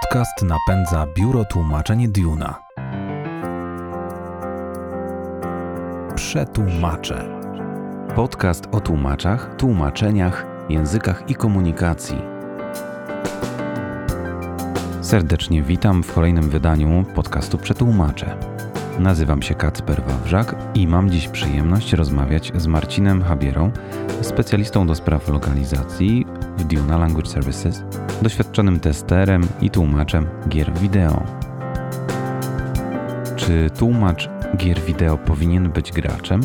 Podcast napędza biuro tłumaczeń Duna. Przetłumacze. Podcast o tłumaczach, tłumaczeniach, językach i komunikacji. Serdecznie witam w kolejnym wydaniu podcastu Przetłumacze. Nazywam się Kacper Wawrzak i mam dziś przyjemność rozmawiać z Marcinem Habierą, specjalistą do spraw lokalizacji w Duna Language Services, doświadczonym testerem i tłumaczem gier wideo. Czy tłumacz gier wideo powinien być graczem?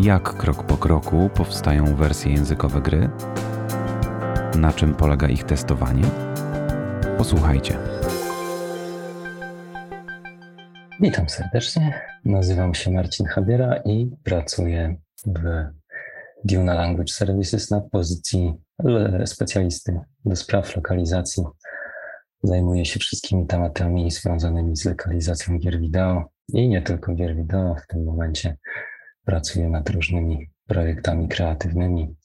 Jak krok po kroku powstają wersje językowe gry? Na czym polega ich testowanie? Posłuchajcie. Witam serdecznie. Nazywam się Marcin Habiera i pracuję w Duna Language Services na pozycji specjalisty do spraw lokalizacji. Zajmuję się wszystkimi tematami związanymi z lokalizacją gier wideo i nie tylko gier wideo. W tym momencie pracuję nad różnymi projektami kreatywnymi.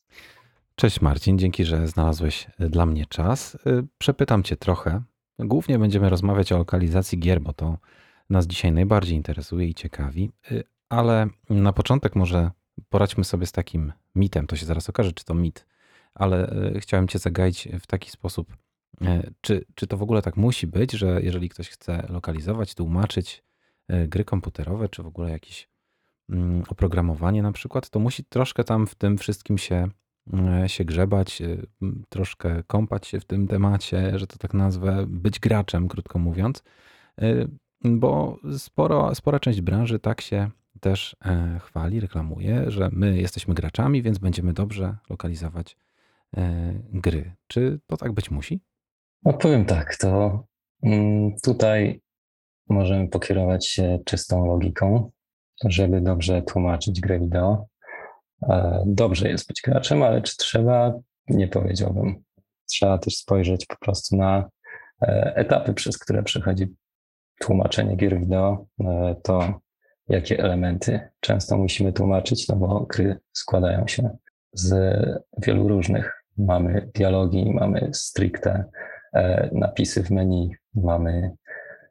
Cześć Marcin, dzięki, że znalazłeś dla mnie czas. Przepytam Cię trochę. Głównie będziemy rozmawiać o lokalizacji gier, bo to nas dzisiaj najbardziej interesuje i ciekawi. Ale na początek może poradźmy sobie z takim mitem. To się zaraz okaże, czy to mit, ale e, chciałem Cię zagaić w taki sposób. E, czy, czy to w ogóle tak musi być, że jeżeli ktoś chce lokalizować, tłumaczyć e, gry komputerowe, czy w ogóle jakieś mm, oprogramowanie na przykład, to musi troszkę tam w tym wszystkim się, się grzebać, troszkę kąpać się w tym temacie, że to tak nazwę, być graczem, krótko mówiąc, bo sporo, spora część branży tak się też e, chwali, reklamuje, że my jesteśmy graczami, więc będziemy dobrze lokalizować e, gry. Czy to tak być musi? Odpowiem tak, to mm, tutaj możemy pokierować się czystą logiką, żeby dobrze tłumaczyć grę wideo. E, dobrze jest być graczem, ale czy trzeba? Nie powiedziałbym. Trzeba też spojrzeć po prostu na etapy, przez które przechodzi tłumaczenie gier wideo. To jakie elementy często musimy tłumaczyć, no bo gry składają się z wielu różnych. Mamy dialogi, mamy stricte e, napisy w menu, mamy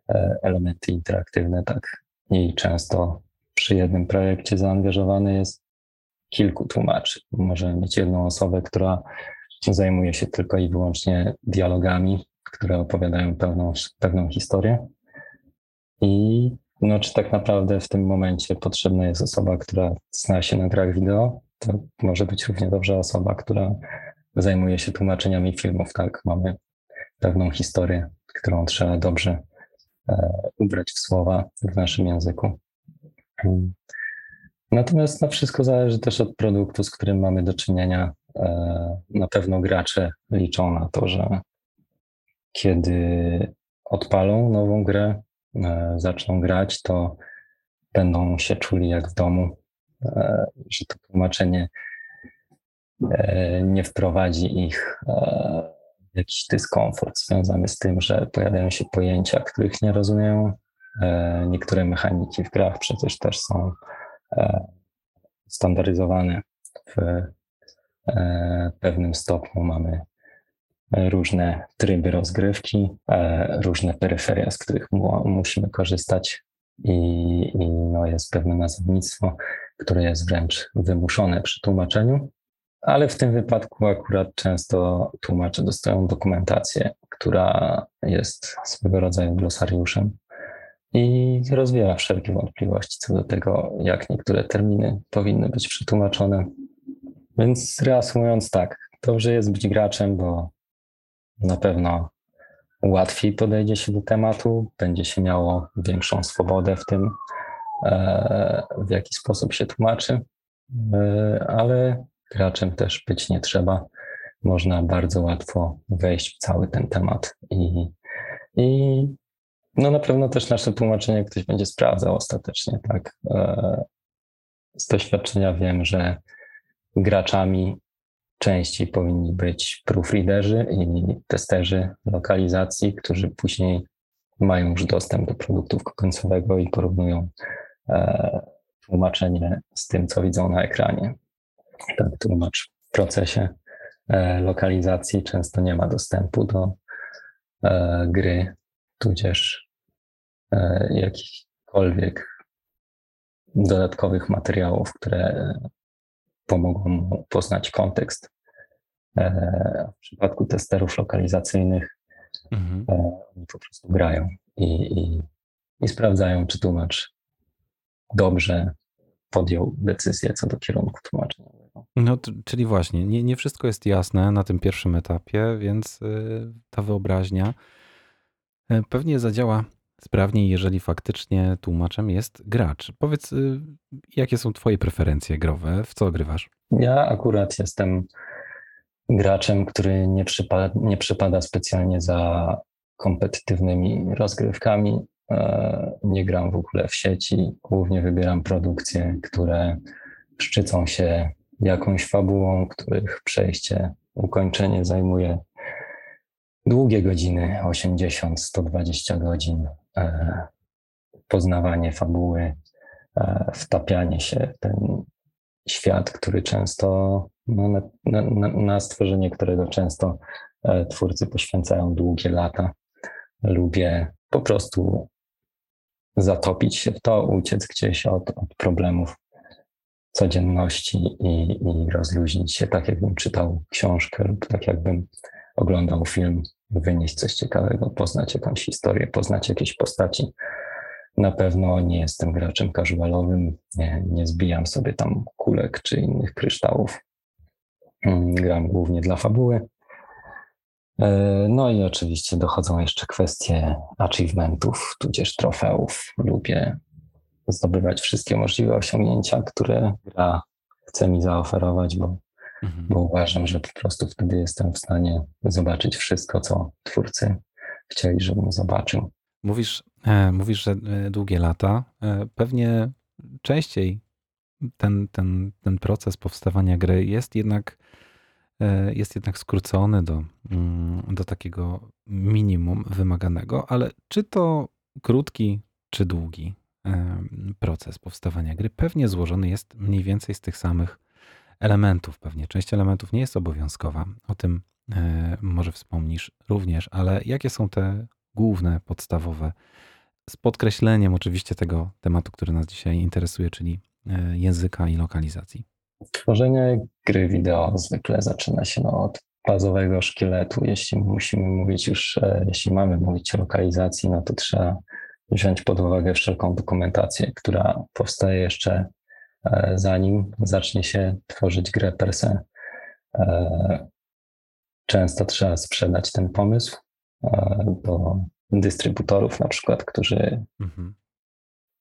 e, elementy interaktywne, tak. I często przy jednym projekcie zaangażowany jest kilku tłumaczy. Możemy mieć jedną osobę, która zajmuje się tylko i wyłącznie dialogami, które opowiadają pewną, pewną historię. I no, czy tak naprawdę w tym momencie potrzebna jest osoba, która zna się na grach wideo? To może być równie dobrze osoba, która zajmuje się tłumaczeniami filmów, tak? Mamy pewną historię, którą trzeba dobrze e, ubrać w słowa w naszym języku. Natomiast no, wszystko zależy też od produktu, z którym mamy do czynienia. E, na pewno gracze liczą na to, że kiedy odpalą nową grę, zaczną grać, to będą się czuli jak w domu, e, że to tłumaczenie e, nie wprowadzi ich w jakiś dyskomfort związany z tym, że pojawiają się pojęcia, których nie rozumieją. Niektóre mechaniki w grach przecież też są standaryzowane w pewnym stopniu. Mamy różne tryby rozgrywki, e, różne peryferia, z których mu, musimy korzystać i, i no jest pewne nazewnictwo, które jest wręcz wymuszone przy tłumaczeniu, ale w tym wypadku akurat często tłumacze dostają dokumentację, która jest swego rodzaju glosariuszem i rozwiewa wszelkie wątpliwości co do tego, jak niektóre terminy powinny być przetłumaczone. Więc reasumując tak, dobrze jest być graczem, bo na pewno łatwiej podejdzie się do tematu, będzie się miało większą swobodę w tym, e, w jaki sposób się tłumaczy, e, ale graczem też być nie trzeba. Można bardzo łatwo wejść w cały ten temat i, i no na pewno też nasze tłumaczenie ktoś będzie sprawdzał ostatecznie, tak. E, z doświadczenia wiem, że graczami częściej powinni być proofreaderzy i testerzy lokalizacji, którzy później mają już dostęp do produktu końcowego i porównują e, tłumaczenie z tym, co widzą na ekranie. Tak, tłumacz w procesie e, lokalizacji często nie ma dostępu do e, gry, tudzież jakichkolwiek dodatkowych materiałów, które pomogą mu poznać kontekst. E, w przypadku testerów lokalizacyjnych mhm. E, oni po prostu grają i, i, i sprawdzają, czy tłumacz dobrze podjął decyzję co do kierunku tłumaczeniowego. No, czyli właśnie, nie, nie wszystko jest jasne na tym pierwszym etapie, więc y, ta wyobraźnia y, pewnie zadziała sprawniej, jeżeli faktycznie tłumaczem jest gracz. Powiedz, y, jakie są Twoje preferencje growe? W co grywasz? Ja akurat jestem graczem, który nie przypada, nie przypada specjalnie za kompetytywnymi rozgrywkami. E, nie gram w ogóle w sieci, głównie wybieram produkcje, które szczycą się jakąś fabułą, których przejście, ukończenie zajmuje długie godziny 80-120 godzin. E, poznawanie fabuły, e, wtapianie się w ten świat, który często, no, na, na, na stworzenie którego często e, twórcy poświęcają długie lata. Lubię po prostu zatopić się w to, uciec gdzieś od, od problemów codzienności i, i rozluźnić się, tak jakbym czytał książkę lub tak jakbym oglądał film, wynieść coś ciekawego, poznać jakąś historię, poznać jakieś postaci. Na pewno nie jestem graczem casualowym, nie, nie zbijam sobie tam kulek czy innych kryształów. Mm, gram głównie dla fabuły. E, no i oczywiście dochodzą jeszcze kwestie achievementów, tudzież trofeów. Lubię zdobywać wszystkie możliwe osiągnięcia, które gra chce mi zaoferować, bo, mhm. bo uważam, że po prostu wtedy jestem w stanie zobaczyć wszystko, co twórcy chcieli, żebym zobaczył. Mówisz, e, mówisz, że e, długie lata. E, pewnie częściej ten, ten, ten proces powstawania gry jest jednak, jest jednak skrócony do, mm, do takiego minimum wymaganego, ale czy to krótki, czy długi proces powstawania gry pewnie złożony jest mniej więcej z tych samych elementów. Pewnie część elementów nie jest obowiązkowa. O tym może wspomnisz również, ale jakie są te główne, podstawowe, z podkreśleniem oczywiście tego tematu, który nas dzisiaj interesuje, czyli e, języka i lokalizacji? Tworzenie gry wideo zwykle zaczyna się no, od bazowego szkieletu. Jeśli musimy mówić już, e, jeśli mamy mówić o lokalizacji, no to trzeba wziąć pod uwagę wszelką dokumentację, która powstaje jeszcze e, zanim zacznie się tworzyć grę per se. Często trzeba sprzedać ten pomysł do dystrybutorów, na przykład, którzy mhm.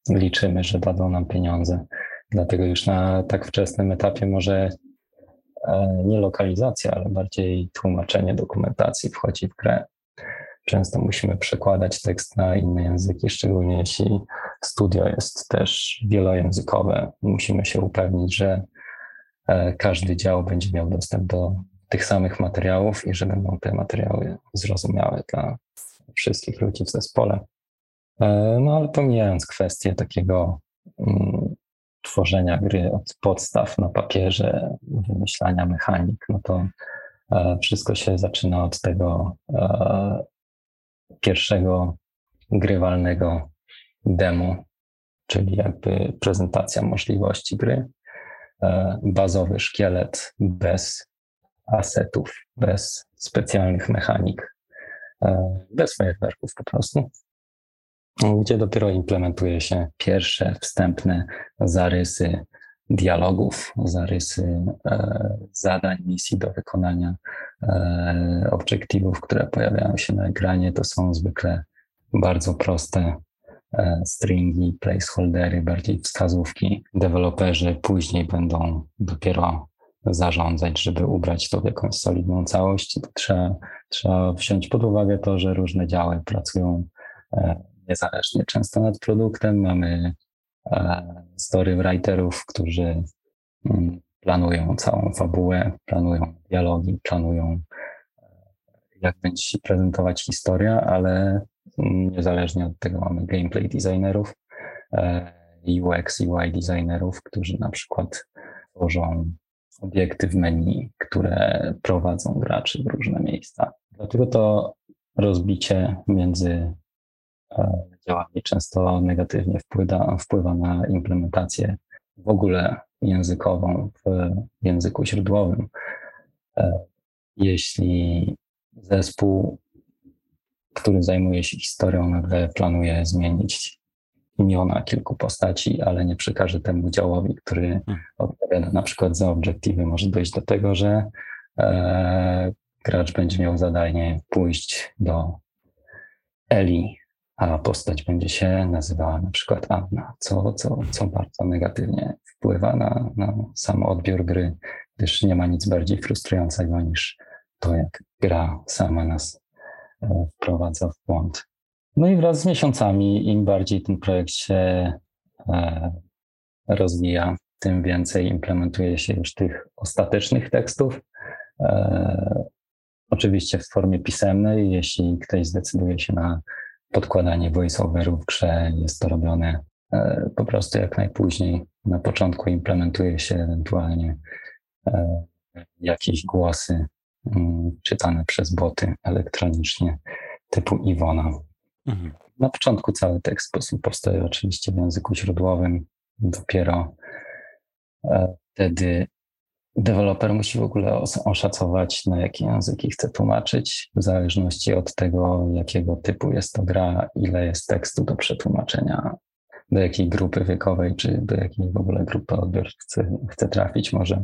liczymy, że dadzą nam pieniądze. Dlatego już na tak wczesnym etapie może nie lokalizacja, ale bardziej tłumaczenie dokumentacji wchodzi w grę. Często musimy przekładać tekst na inne języki, szczególnie jeśli studio jest też wielojęzykowe. Musimy się upewnić, że e, każdy dział będzie miał dostęp do tych samych materiałów i że będą te materiały zrozumiałe dla wszystkich ludzi w zespole. E, no ale pomijając kwestię takiego mm, tworzenia gry od podstaw na papierze, wymyślania mechanik, no to e, wszystko się zaczyna od tego, pierwszego grywalnego demo, czyli jakby prezentacja możliwości gry. E, bazowy szkielet bez asetów, bez specjalnych mechanik, e, bez fajerwerków po prostu, gdzie dopiero implementuje się pierwsze wstępne zarysy dialogów, zarysy e, zadań, misji do wykonania, e, obiektywów, które pojawiają się na ekranie. To są zwykle bardzo proste e, stringi, placeholdery, bardziej wskazówki. Deweloperzy później będą dopiero zarządzać, żeby ubrać to w jakąś solidną całość. Trzeba, trzeba wziąć pod uwagę to, że różne działy pracują niezależnie często nad produktem. Mamy storywriterów, którzy mm, planują całą fabułę, planują dialogi, planują e, jak będzie się prezentować historia, ale mm, niezależnie od tego mamy gameplay designerów, e, UX, UI designerów, którzy na przykład tworzą obiekty w menu, które prowadzą graczy w różne miejsca. Dlatego to rozbicie między działami często negatywnie wpływa, wpływa na implementację w ogóle językową w języku źródłowym. Jeśli zespół, który zajmuje się historią, nagle planuje zmienić imiona kilku postaci, ale nie przekaże temu działowi, który hmm. odpowiada na przykład za obiektywy, może dojść do tego, że e, gracz będzie miał zadanie pójść do Eli, a postać będzie się nazywała na przykład Anna, co, co, co bardzo negatywnie wpływa na, na sam odbiór gry, gdyż nie ma nic bardziej frustrującego niż to, jak gra sama nas e, wprowadza w błąd. No i wraz z miesiącami, im bardziej ten projekt się e, rozwija, tym więcej implementuje się już tych ostatecznych tekstów. E, oczywiście w formie pisemnej, jeśli ktoś zdecyduje się na podkładanie voiceoverów w grze, jest to robione e, po prostu jak najpóźniej. Na początku implementuje się ewentualnie jakieś głosy mm, czytane przez boty elektronicznie typu Iwona. Mhm. Na początku cały tekst powstaje oczywiście w języku źródłowym. Dopiero e, wtedy deweloper musi w ogóle oszacować, na jakie języki chce tłumaczyć, w zależności od tego, jakiego typu jest to gra, ile jest tekstu do przetłumaczenia, do jakiej grupy wiekowej, czy do jakiej w ogóle grupy odbiorców chce, trafić, może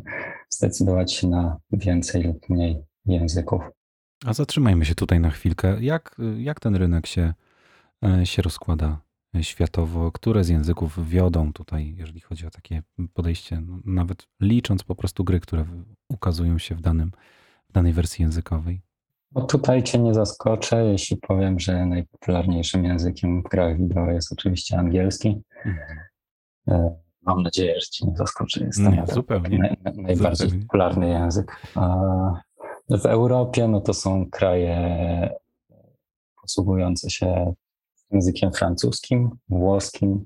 zdecydować się na więcej lub mniej języków. A zatrzymajmy się tutaj na chwilkę. Jak, jak ten rynek się się rozkłada światowo, które z języków wiodą tutaj, jeżeli chodzi o takie podejście, no, nawet licząc po prostu gry, które ukazują się w, danym, w danej wersji językowej? No tutaj Cię nie zaskoczę, jeśli powiem, że najpopularniejszym językiem w grach wideo jest oczywiście angielski. Mhm. E, mam nadzieję, że Cię nie zaskoczy. Jest nie, zupełnie. Naj, najbardziej zupełnie. popularny język. W Europie no to są kraje posługujące się językiem francuskim, włoskim,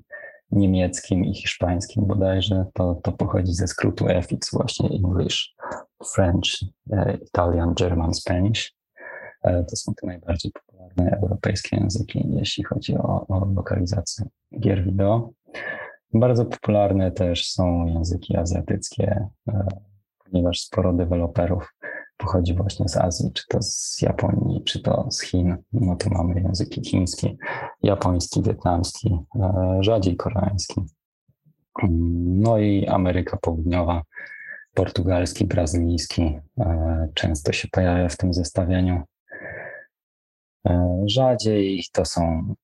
niemieckim i hiszpańskim bodajże. To, to pochodzi ze skrótu EFIX, właśnie English, French, e, Italian, German, Spanish. E, to są te najbardziej popularne europejskie języki, jeśli chodzi o, o lokalizację gier wideo. Bardzo popularne też są języki azjatyckie, e, ponieważ sporo deweloperów pochodzi właśnie z Azji, czy to z Japonii, czy to z Chin. No to mamy języki chiński, japoński, wietnamski, e, rzadziej koreański. No i Ameryka Południowa, portugalski, brazylijski e, często się pojawia w tym zestawieniu. E, rzadziej to są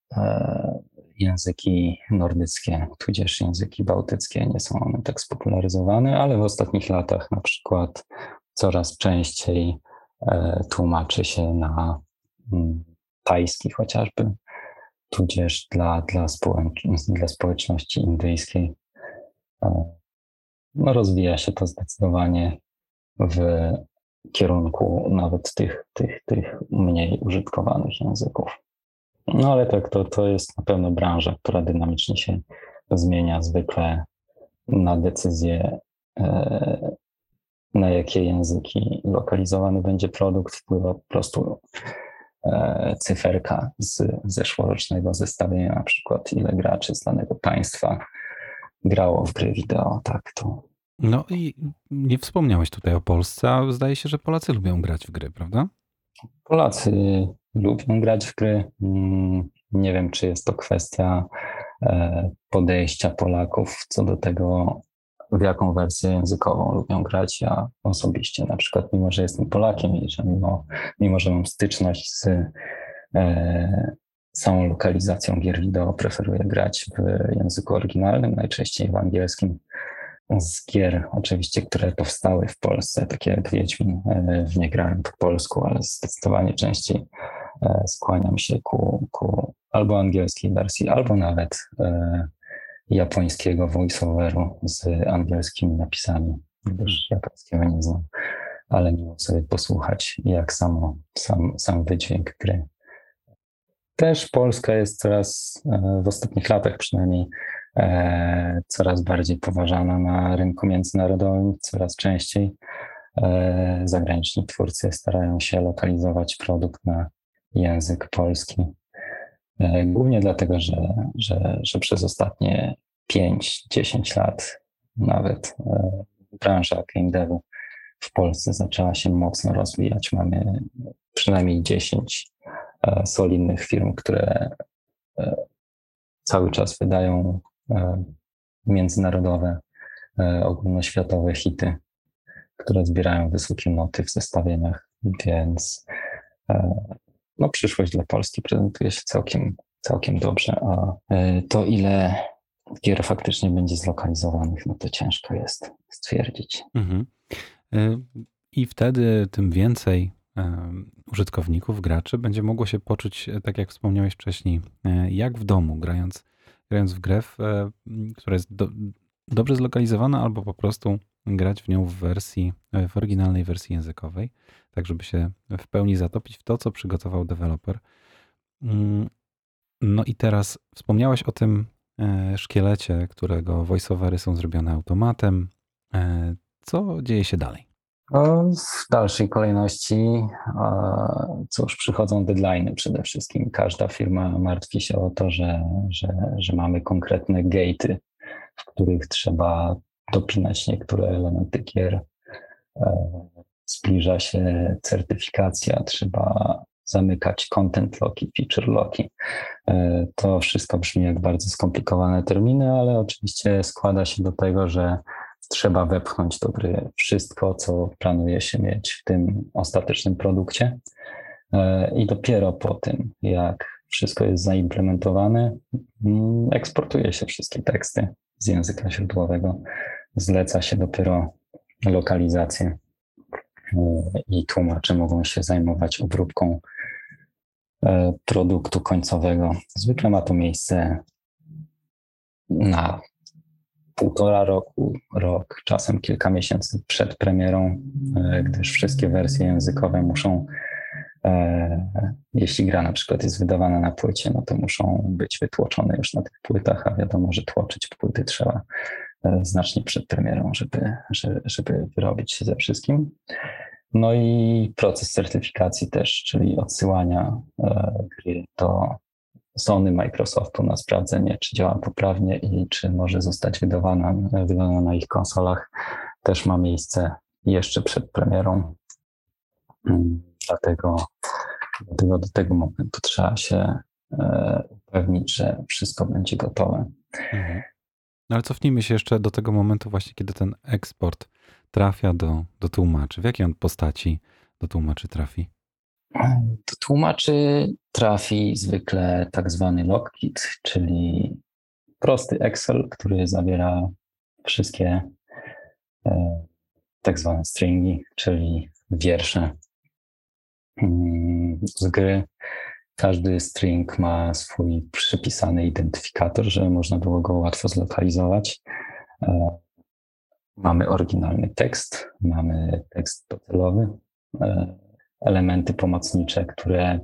języki nordyckie, tudzież języki bałtyckie. Nie są one tak spopularyzowane, ale w ostatnich latach na przykład coraz częściej e, tłumaczy się na mm, tajski chociażby, tudzież dla, dla, dla społeczności indyjskiej. E, no, rozwija się to zdecydowanie w kierunku nawet tych, tych, tych mniej użytkowanych języków. No ale tak, to, to jest na pewno branża, która dynamicznie się zmienia zwykle na decyzję e, na jakie języki lokalizowany będzie produkt, wpływa po prostu e, cyferka z zeszłorocznego zestawienia, na przykład ile graczy z danego państwa grało w gry wideo, tak to. No i nie wspomniałeś tutaj o Polsce, a zdaje się, że Polacy lubią grać w gry, prawda? Polacy lubią grać w gry. Mm, nie wiem, czy jest to kwestia e, podejścia Polaków co do tego, w jaką wersję językową lubią grać. Ja osobiście na przykład, mimo że jestem Polakiem i że mimo, mimo że mam styczność z e, samą lokalizacją gier wideo, preferuję grać w języku oryginalnym, najczęściej w angielskim. Z gier oczywiście, które powstały w Polsce, takie jak Wiedźmin, e, nie grałem po polsku, ale zdecydowanie częściej e, skłaniam się ku, ku albo angielskiej wersji, albo nawet e, japońskiego voiceoveru z angielskimi napisami, gdyż japońskiego nie znam, ale miło sobie posłuchać, jak samo, sam, sam wydźwięk gry. Też Polska jest coraz, e, w ostatnich latach przynajmniej, e, coraz bardziej poważana na rynku międzynarodowym, coraz częściej e, zagraniczni twórcy starają się lokalizować produkt na język polski. E, głównie dlatego, że, że, że przez ostatnie 5-10 lat nawet e, branża game devu w Polsce zaczęła się mocno rozwijać. Mamy przynajmniej 10 e, solidnych firm, które cały czas wydają międzynarodowe, ogólnoświatowe hity, które zbierają wysokie noty w zestawieniach, więc no, przyszłość dla Polski prezentuje się całkiem, całkiem dobrze, a e, to ile gier faktycznie będzie zlokalizowanych, no to ciężko jest stwierdzić. Mhm. E, I wtedy tym więcej e, użytkowników, graczy będzie mogło się poczuć, tak jak wspomniałeś wcześniej, jak w domu, grając, grając w grę, która jest do, dobrze zlokalizowana, albo po prostu grać w nią w wersji, w oryginalnej wersji językowej tak żeby się w pełni zatopić w to, co przygotował deweloper. Mm, no i teraz wspomniałeś o tym e, szkielecie, którego voiceovery są zrobione automatem. E, co dzieje się dalej? No, w dalszej kolejności, cóż, przychodzą deadlines przede wszystkim. Każda firma martwi się o to, że, że, że mamy konkretne gate'y, w których trzeba dopinać niektóre elementy gier e, zbliża się certyfikacja, trzeba zamykać content loki, feature loki. E, to wszystko brzmi jak bardzo skomplikowane terminy, ale oczywiście składa się do tego, że trzeba wepchnąć do gry wszystko, co planuje się mieć w tym ostatecznym produkcie. E, I dopiero po tym, jak wszystko jest zaimplementowane, mm, eksportuje się wszystkie teksty z języka źródłowego, zleca się dopiero lokalizację i tłumacze mogą się zajmować obróbką e, produktu końcowego. Zwykle ma to miejsce na półtora roku, rok, czasem kilka miesięcy przed premierą, e, gdyż wszystkie wersje językowe muszą, e, jeśli gra na przykład jest wydawana na płycie, no to muszą być wytłoczone już na tych płytach, a wiadomo, że tłoczyć płyty trzeba znacznie przed premierą, żeby, żeby wyrobić się ze wszystkim. No i proces certyfikacji też, czyli odsyłania e, gry do Sony, Microsoftu na sprawdzenie, czy działa poprawnie i czy może zostać wydawana, wydana na ich konsolach, też ma miejsce jeszcze przed premierą. Mm, dlatego, dlatego do tego momentu trzeba się e, upewnić, że wszystko będzie gotowe. Mhm. No ale cofnijmy się jeszcze do tego momentu właśnie, kiedy ten eksport trafia do, do tłumaczy? W jakiej on postaci do tłumaczy trafi? Do tłumaczy trafi zwykle tak zwany logkit, czyli prosty Excel, który zawiera wszystkie e, tak zwane stringi, czyli wiersze mm, z gry. Każdy string ma swój przypisany identyfikator, żeby można było go łatwo zlokalizować. E, Mamy oryginalny tekst, mamy tekst docelowy, e, elementy pomocnicze, które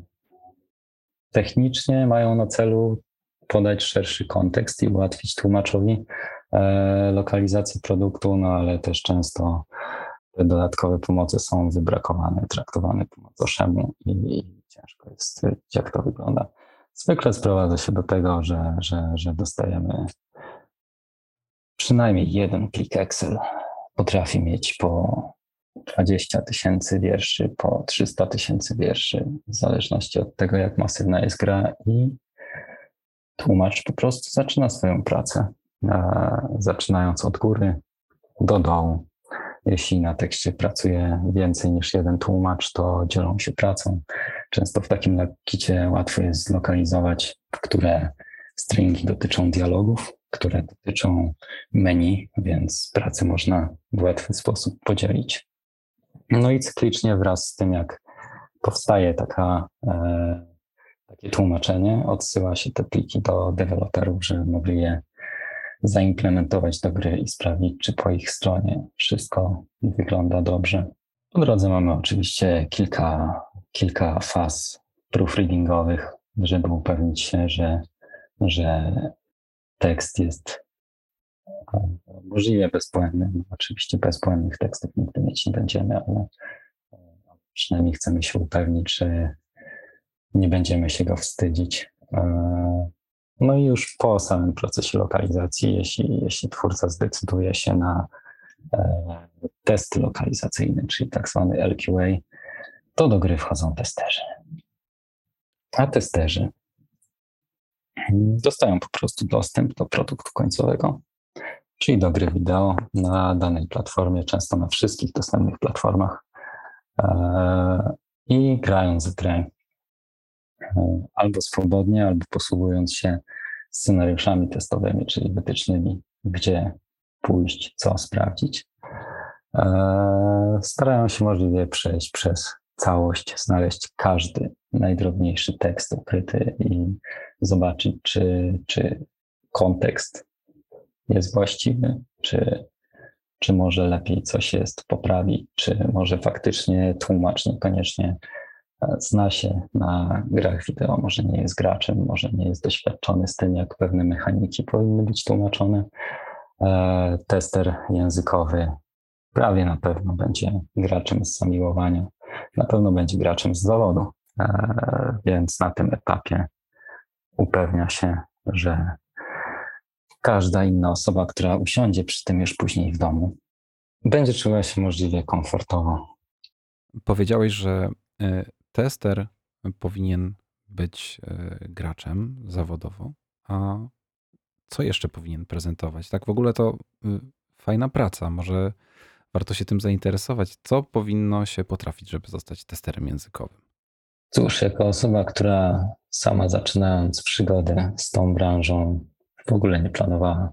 technicznie mają na celu podać szerszy kontekst i ułatwić tłumaczowi e, lokalizację produktu, no ale też często te dodatkowe pomocy są wybrakowane, traktowane po macoszemu i, i ciężko jest stwierdzić, jak to wygląda. Zwykle sprowadza się do tego, że, że, że dostajemy przynajmniej jeden plik Excel potrafi mieć po 20 tysięcy wierszy, po 300 tysięcy wierszy, w zależności od tego, jak masywna jest gra i tłumacz po prostu zaczyna swoją pracę, zaczynając od góry do dołu. Jeśli na tekście pracuje więcej niż jeden tłumacz, to dzielą się pracą. Często w takim lekicie łatwo jest zlokalizować, które stringi dotyczą dialogów, które dotyczą menu, więc pracę można w łatwy sposób podzielić. No i cyklicznie wraz z tym, jak powstaje taka, e, takie tłumaczenie, odsyła się te pliki do deweloperów, żeby mogli je zaimplementować do gry i sprawdzić, czy po ich stronie wszystko wygląda dobrze. Po drodze mamy oczywiście kilka, kilka faz proofreadingowych, żeby upewnić się, że, że tekst jest e, możliwie bezbłędny. No, oczywiście bezbłędnych tekstów nigdy mieć nie będziemy, ale e, przynajmniej chcemy się upewnić, że, nie będziemy się go wstydzić. No i już po samym procesie lokalizacji, jeśli, jeśli twórca zdecyduje się na test lokalizacyjny, czyli tak zwany LQA, to do gry wchodzą testerzy. A testerzy dostają po prostu dostęp do produktu końcowego, czyli do gry wideo na danej platformie, często na wszystkich dostępnych platformach e, i grając w grę e, albo swobodnie, albo posługując się scenariuszami testowymi, czyli wytycznymi, gdzie pójść, co sprawdzić. E, starają się możliwie przejść przez całość, znaleźć każdy najdrobniejszy tekst ukryty i zobaczyć, czy, czy kontekst jest właściwy, czy, czy może lepiej coś jest poprawić, czy może faktycznie tłumacz niekoniecznie e, zna się na grach wideo, może nie jest graczem, może nie jest doświadczony z tym, jak pewne mechaniki powinny być tłumaczone. E, tester językowy prawie na pewno będzie graczem z zamiłowania, na pewno będzie graczem z zawodu, e, więc na tym etapie upewnia się, że każda inna osoba, która usiądzie przy tym już później w domu, będzie czuła się możliwie komfortowo. Powiedziałeś, że e, tester powinien być e, graczem zawodowo, a co jeszcze powinien prezentować? Tak w ogóle to y, fajna praca. Może warto się tym zainteresować. Co powinno się potrafić, żeby zostać testerem językowym? Cóż, jako osoba, która sama zaczynając przygodę z tą branżą w ogóle nie planowała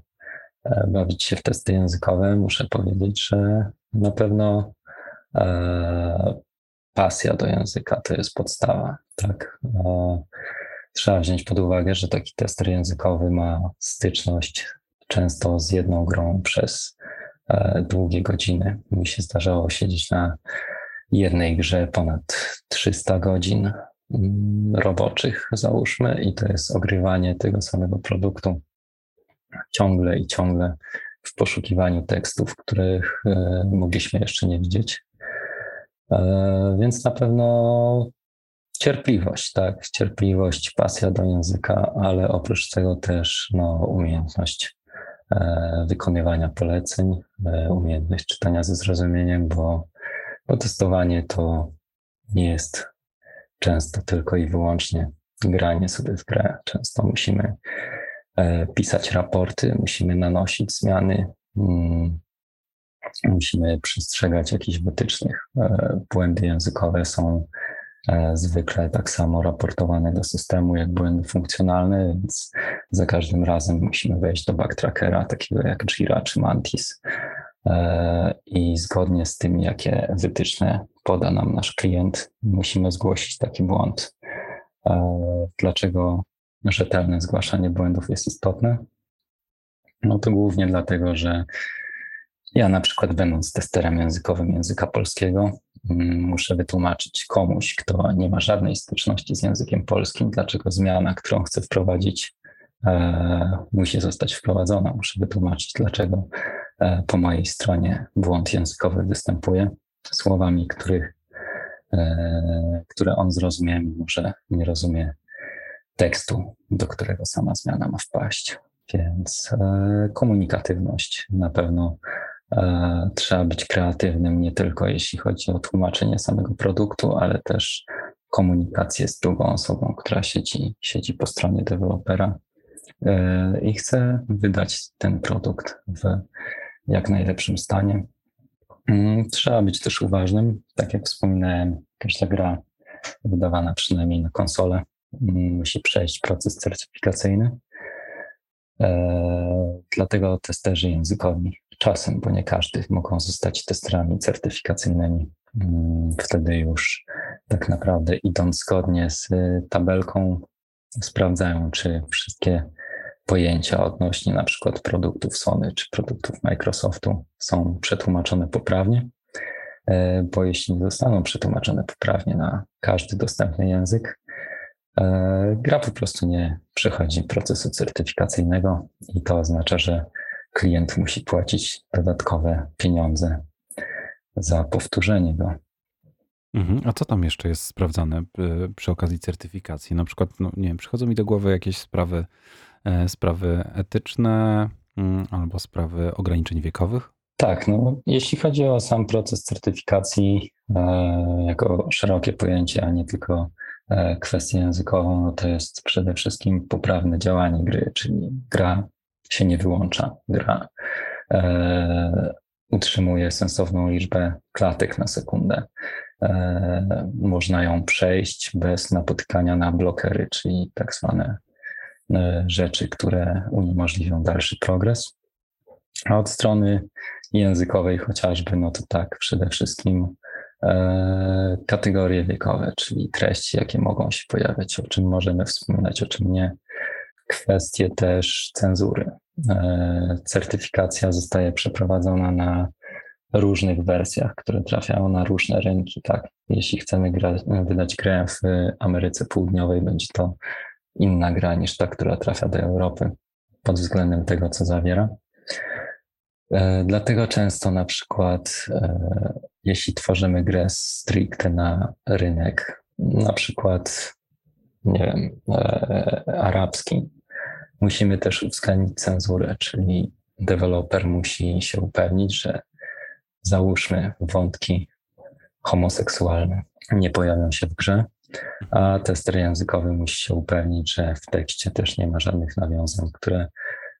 e, bawić się w testy językowe, muszę powiedzieć, że na pewno e, pasja do języka to jest podstawa. Tak? E, trzeba wziąć pod uwagę, że taki tester językowy ma styczność często z jedną grą przez długie godziny. Mi się zdarzało siedzieć na jednej grze ponad 300 godzin mm, roboczych, załóżmy, i to jest ogrywanie tego samego produktu ciągle i ciągle w poszukiwaniu tekstów, których e, mogliśmy jeszcze nie widzieć. E, więc na pewno cierpliwość, tak, cierpliwość, pasja do języka, ale oprócz tego też no, umiejętność e, wykonywania poleceń, umiejętność czytania ze zrozumieniem, bo, bo testowanie to nie jest często tylko i wyłącznie granie sobie w grę. Często musimy E, pisać raporty, musimy nanosić zmiany, mm, musimy przestrzegać jakichś wytycznych. E, błędy językowe są e, zwykle tak samo raportowane do systemu jak błędy funkcjonalne, więc za każdym razem musimy wejść do backtrackera takiego jak Jira czy Mantis i zgodnie z tym, jakie wytyczne poda nam nasz klient, musimy zgłosić taki błąd. Dlaczego rzetelne zgłaszanie błędów jest istotne? No to głównie dlatego, że ja na przykład będąc testerem językowym języka polskiego, muszę wytłumaczyć komuś, kto nie ma żadnej styczności z językiem polskim, dlaczego zmiana, którą chcę wprowadzić, e, musi zostać wprowadzona. Muszę wytłumaczyć, dlaczego e, po mojej stronie błąd językowy występuje słowami, których, e, które on zrozumie, mimo że nie rozumie tekstu, do którego sama zmiana ma wpaść. Więc komunikatywność na pewno trzeba być kreatywnym, nie tylko jeśli chodzi o tłumaczenie samego produktu, ale też komunikację z drugą osobą, która siedzi, siedzi po stronie dewelopera e, i chce wydać ten produkt w jak najlepszym stanie. Mm, trzeba być też uważnym. Tak jak wspominałem, każda gra wydawana przynajmniej na konsolę musi przejść proces certyfikacyjny. E, dlatego testerzy językowi czasem, bo nie każdy, mogą zostać testerami certyfikacyjnymi. Mm, wtedy już tak naprawdę idąc zgodnie z tabelką, sprawdzają, czy wszystkie pojęcia odnośnie na przykład produktów Sony czy produktów Microsoftu są przetłumaczone poprawnie. E, bo jeśli nie zostaną przetłumaczone poprawnie na każdy dostępny język, E, gra po prostu nie przechodzi procesu certyfikacyjnego i to oznacza, że klient musi płacić dodatkowe pieniądze za powtórzenie go. Mhm. A co tam jeszcze jest sprawdzane y, przy okazji certyfikacji? Na przykład, no nie wiem, przychodzą mi do głowy jakieś sprawy, e, sprawy etyczne mm, albo sprawy ograniczeń wiekowych. Tak, no, jeśli chodzi o sam proces certyfikacji e, jako szerokie pojęcie, a nie tylko e, kwestię językową, no to jest przede wszystkim poprawne działanie gry, czyli gra się nie wyłącza, gra e, utrzymuje sensowną liczbę klatek na sekundę. E, można ją przejść bez napotykania na blokery, czyli tak zwane e, rzeczy, które uniemożliwią dalszy progres. A od strony językowej chociażby, no to tak, przede wszystkim e, kategorie wiekowe, czyli treści, jakie mogą się pojawiać, o czym możemy wspominać, o czym nie. Kwestie też cenzury. Certyfikacja zostaje przeprowadzona na różnych wersjach, które trafiają na różne rynki. Tak, jeśli chcemy gra, wydać grę w Ameryce Południowej, będzie to inna gra niż ta, która trafia do Europy pod względem tego, co zawiera. E, dlatego często na przykład, e, jeśli tworzymy grę stricte na rynek, na przykład, nie wiem, e, arabski, musimy też uwzględnić cenzurę, czyli deweloper musi się upewnić, że załóżmy wątki homoseksualne nie pojawią się w grze, a tester językowy musi się upewnić, że w tekście też nie ma żadnych nawiązań, które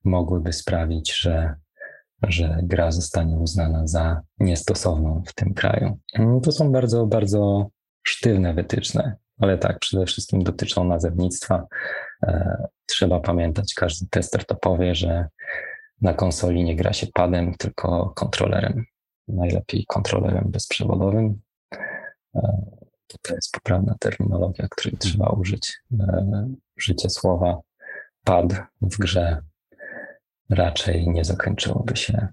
mogłyby sprawić, że, że gra zostanie uznana za niestosowną w tym kraju. To są bardzo, bardzo sztywne wytyczne, ale tak, przede wszystkim dotyczą nazewnictwa. E, trzeba pamiętać, każdy tester to powie, że na konsoli nie gra się padem, tylko kontrolerem najlepiej kontrolerem bezprzewodowym. E, to jest poprawna terminologia, której trzeba użyć. E, użycie słowa pad w grze raczej nie zakończyłoby się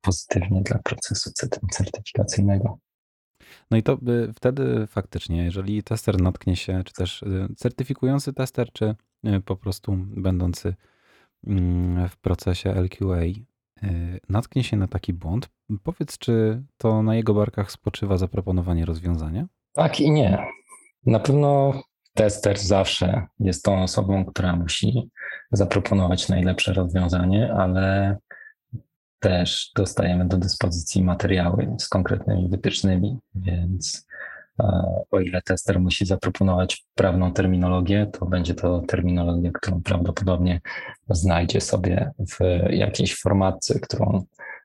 pozytywnie dla procesu certyfikacyjnego. No i to by wtedy faktycznie, jeżeli tester natknie się, czy też certyfikujący tester, czy po prostu będący mm, w procesie LQA Y, natknie się na taki błąd, powiedz, czy to na jego barkach spoczywa zaproponowanie rozwiązania? Tak i nie. Na pewno tester zawsze jest tą osobą, która musi zaproponować najlepsze rozwiązanie, ale też dostajemy do dyspozycji materiały z konkretnymi wytycznymi, więc o ile tester musi zaproponować prawną terminologię, to będzie to terminologia, którą prawdopodobnie znajdzie sobie w jakiejś formatce, którą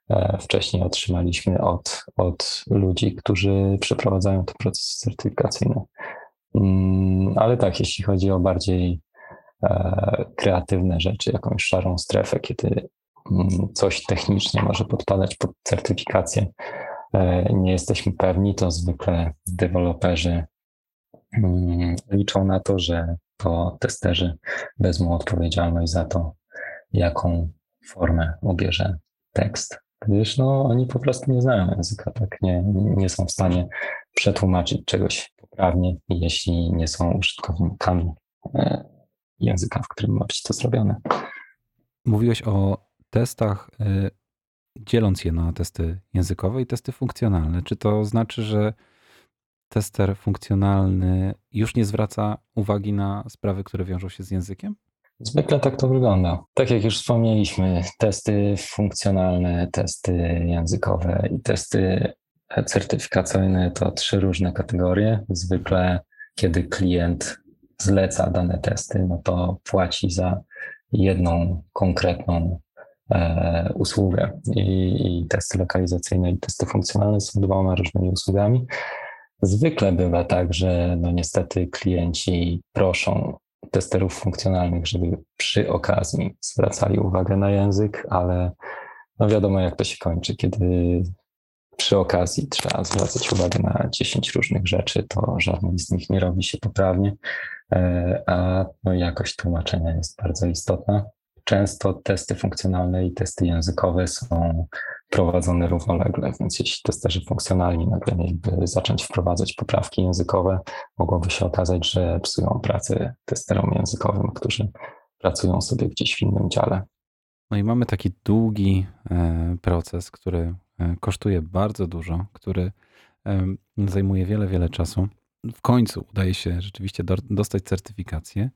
e, wcześniej otrzymaliśmy od, od ludzi, którzy przeprowadzają te procesy certyfikacyjne. Mm, ale tak, jeśli chodzi o bardziej e, kreatywne rzeczy, jakąś szarą strefę, kiedy coś technicznie może podpadać pod certyfikację, E, nie jesteśmy pewni, to zwykle deweloperzy mm, liczą na to, że to testerzy wezmą odpowiedzialność za to, jaką formę ubierze tekst. Gdyż no, oni po prostu nie znają języka, tak nie, nie są w stanie przetłumaczyć czegoś poprawnie, jeśli nie są użytkownikami e, języka, w którym ma być to zrobione. Mówiłeś o testach y, dzieląc je na testy językowe i testy funkcjonalne. Czy to znaczy, że tester funkcjonalny już nie zwraca uwagi na sprawy, które wiążą się z językiem? Zwykle tak to wygląda. Tak jak już wspomnieliśmy, testy funkcjonalne, testy językowe i testy certyfikacyjne to trzy różne kategorie. Zwykle, kiedy klient zleca dane testy, no to płaci za jedną konkretną e, usługę. I, I testy lokalizacyjne i testy funkcjonalne są dwoma różnymi usługami. Zwykle bywa tak, że no niestety klienci proszą testerów funkcjonalnych, żeby przy okazji zwracali uwagę na język, ale no wiadomo jak to się kończy, kiedy przy okazji trzeba zwracać uwagę na 10 różnych rzeczy, to żadnej z nich nie robi się poprawnie, e, a no jakość tłumaczenia jest bardzo istotna często testy funkcjonalne i testy językowe są prowadzone równolegle, więc jeśli testerzy funkcjonalni nagle mieliby zacząć wprowadzać poprawki językowe, mogłoby się okazać, że psują pracę testerom językowym, którzy pracują sobie gdzieś w innym dziale. No i mamy taki długi e, proces, który e, kosztuje bardzo dużo, który em, zajmuje wiele, wiele czasu. W końcu udaje się rzeczywiście do, dostać certyfikację.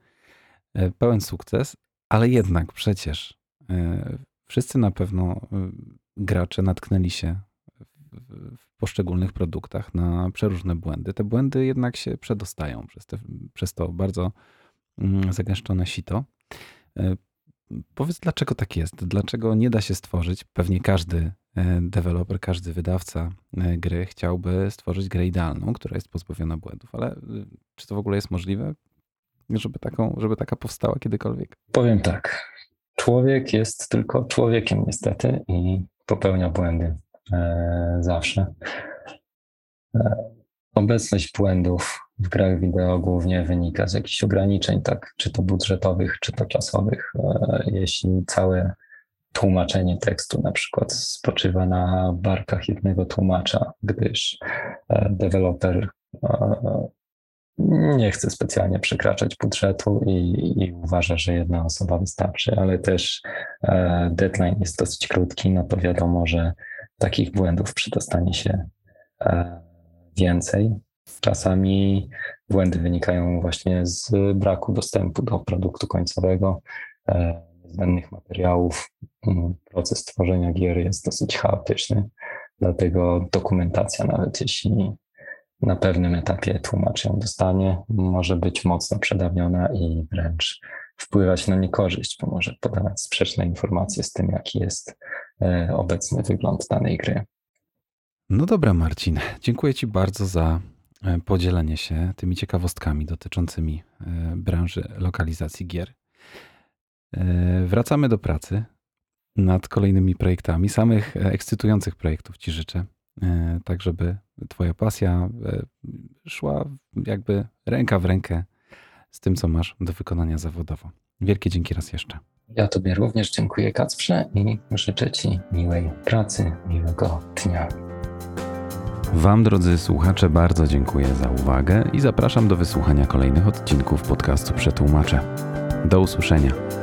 E, Pełen sukces, ale jednak przecież e, wszyscy na pewno e, gracze natknęli się w, poszczególnych produktach na przeróżne błędy. Te błędy jednak się przedostają przez, te, przez to bardzo mm, zagęszczone sito. E, Powiedz, dlaczego tak jest? Dlaczego nie da się stworzyć? Pewnie każdy deweloper, każdy wydawca gry chciałby stworzyć grę idealną, która jest pozbawiona błędów, ale czy to w ogóle jest możliwe, żeby, taką, żeby taka powstała kiedykolwiek? Powiem tak. Człowiek jest tylko człowiekiem, niestety, i popełnia błędy e, zawsze. E, obecność błędów w grach wideo głównie wynika z jakichś ograniczeń, tak, czy to budżetowych, czy to czasowych. E, jeśli całe tłumaczenie tekstu na przykład spoczywa na barkach jednego tłumacza, gdyż e, deweloper e, nie chce specjalnie przekraczać budżetu i, i uważa, że jedna osoba wystarczy, ale też e, deadline jest dosyć krótki, no to wiadomo, że takich błędów przedostanie się e, więcej. Czasami błędy wynikają właśnie z braku dostępu do produktu końcowego, e, niezbędnych materiałów. Mm, Proces tworzenia gier jest dosyć chaotyczny, dlatego dokumentacja, nawet jeśli na pewnym etapie tłumacz ją dostanie, może być mocno przedawniona i wręcz wpływać na niekorzyść, bo może podawać sprzeczne informacje z tym, jaki jest e, obecny wygląd danej gry. No dobra, Marcin. Dziękuję Ci bardzo za e, podzielenie się tymi ciekawostkami dotyczącymi e, branży lokalizacji gier. Wracamy do pracy nad kolejnymi projektami. Samych ekscytujących projektów Ci życzę, tak żeby Twoja pasja e, szła jakby ręka w rękę z tym, co masz do wykonania zawodowo. Wielkie dzięki raz jeszcze. Ja Tobie również dziękuję, Kacprze, i życzę Ci miłej pracy, miłego dnia. Wam, drodzy słuchacze, bardzo dziękuję za uwagę i zapraszam do wysłuchania kolejnych odcinków podcastu Przetłumaczę. Do usłyszenia.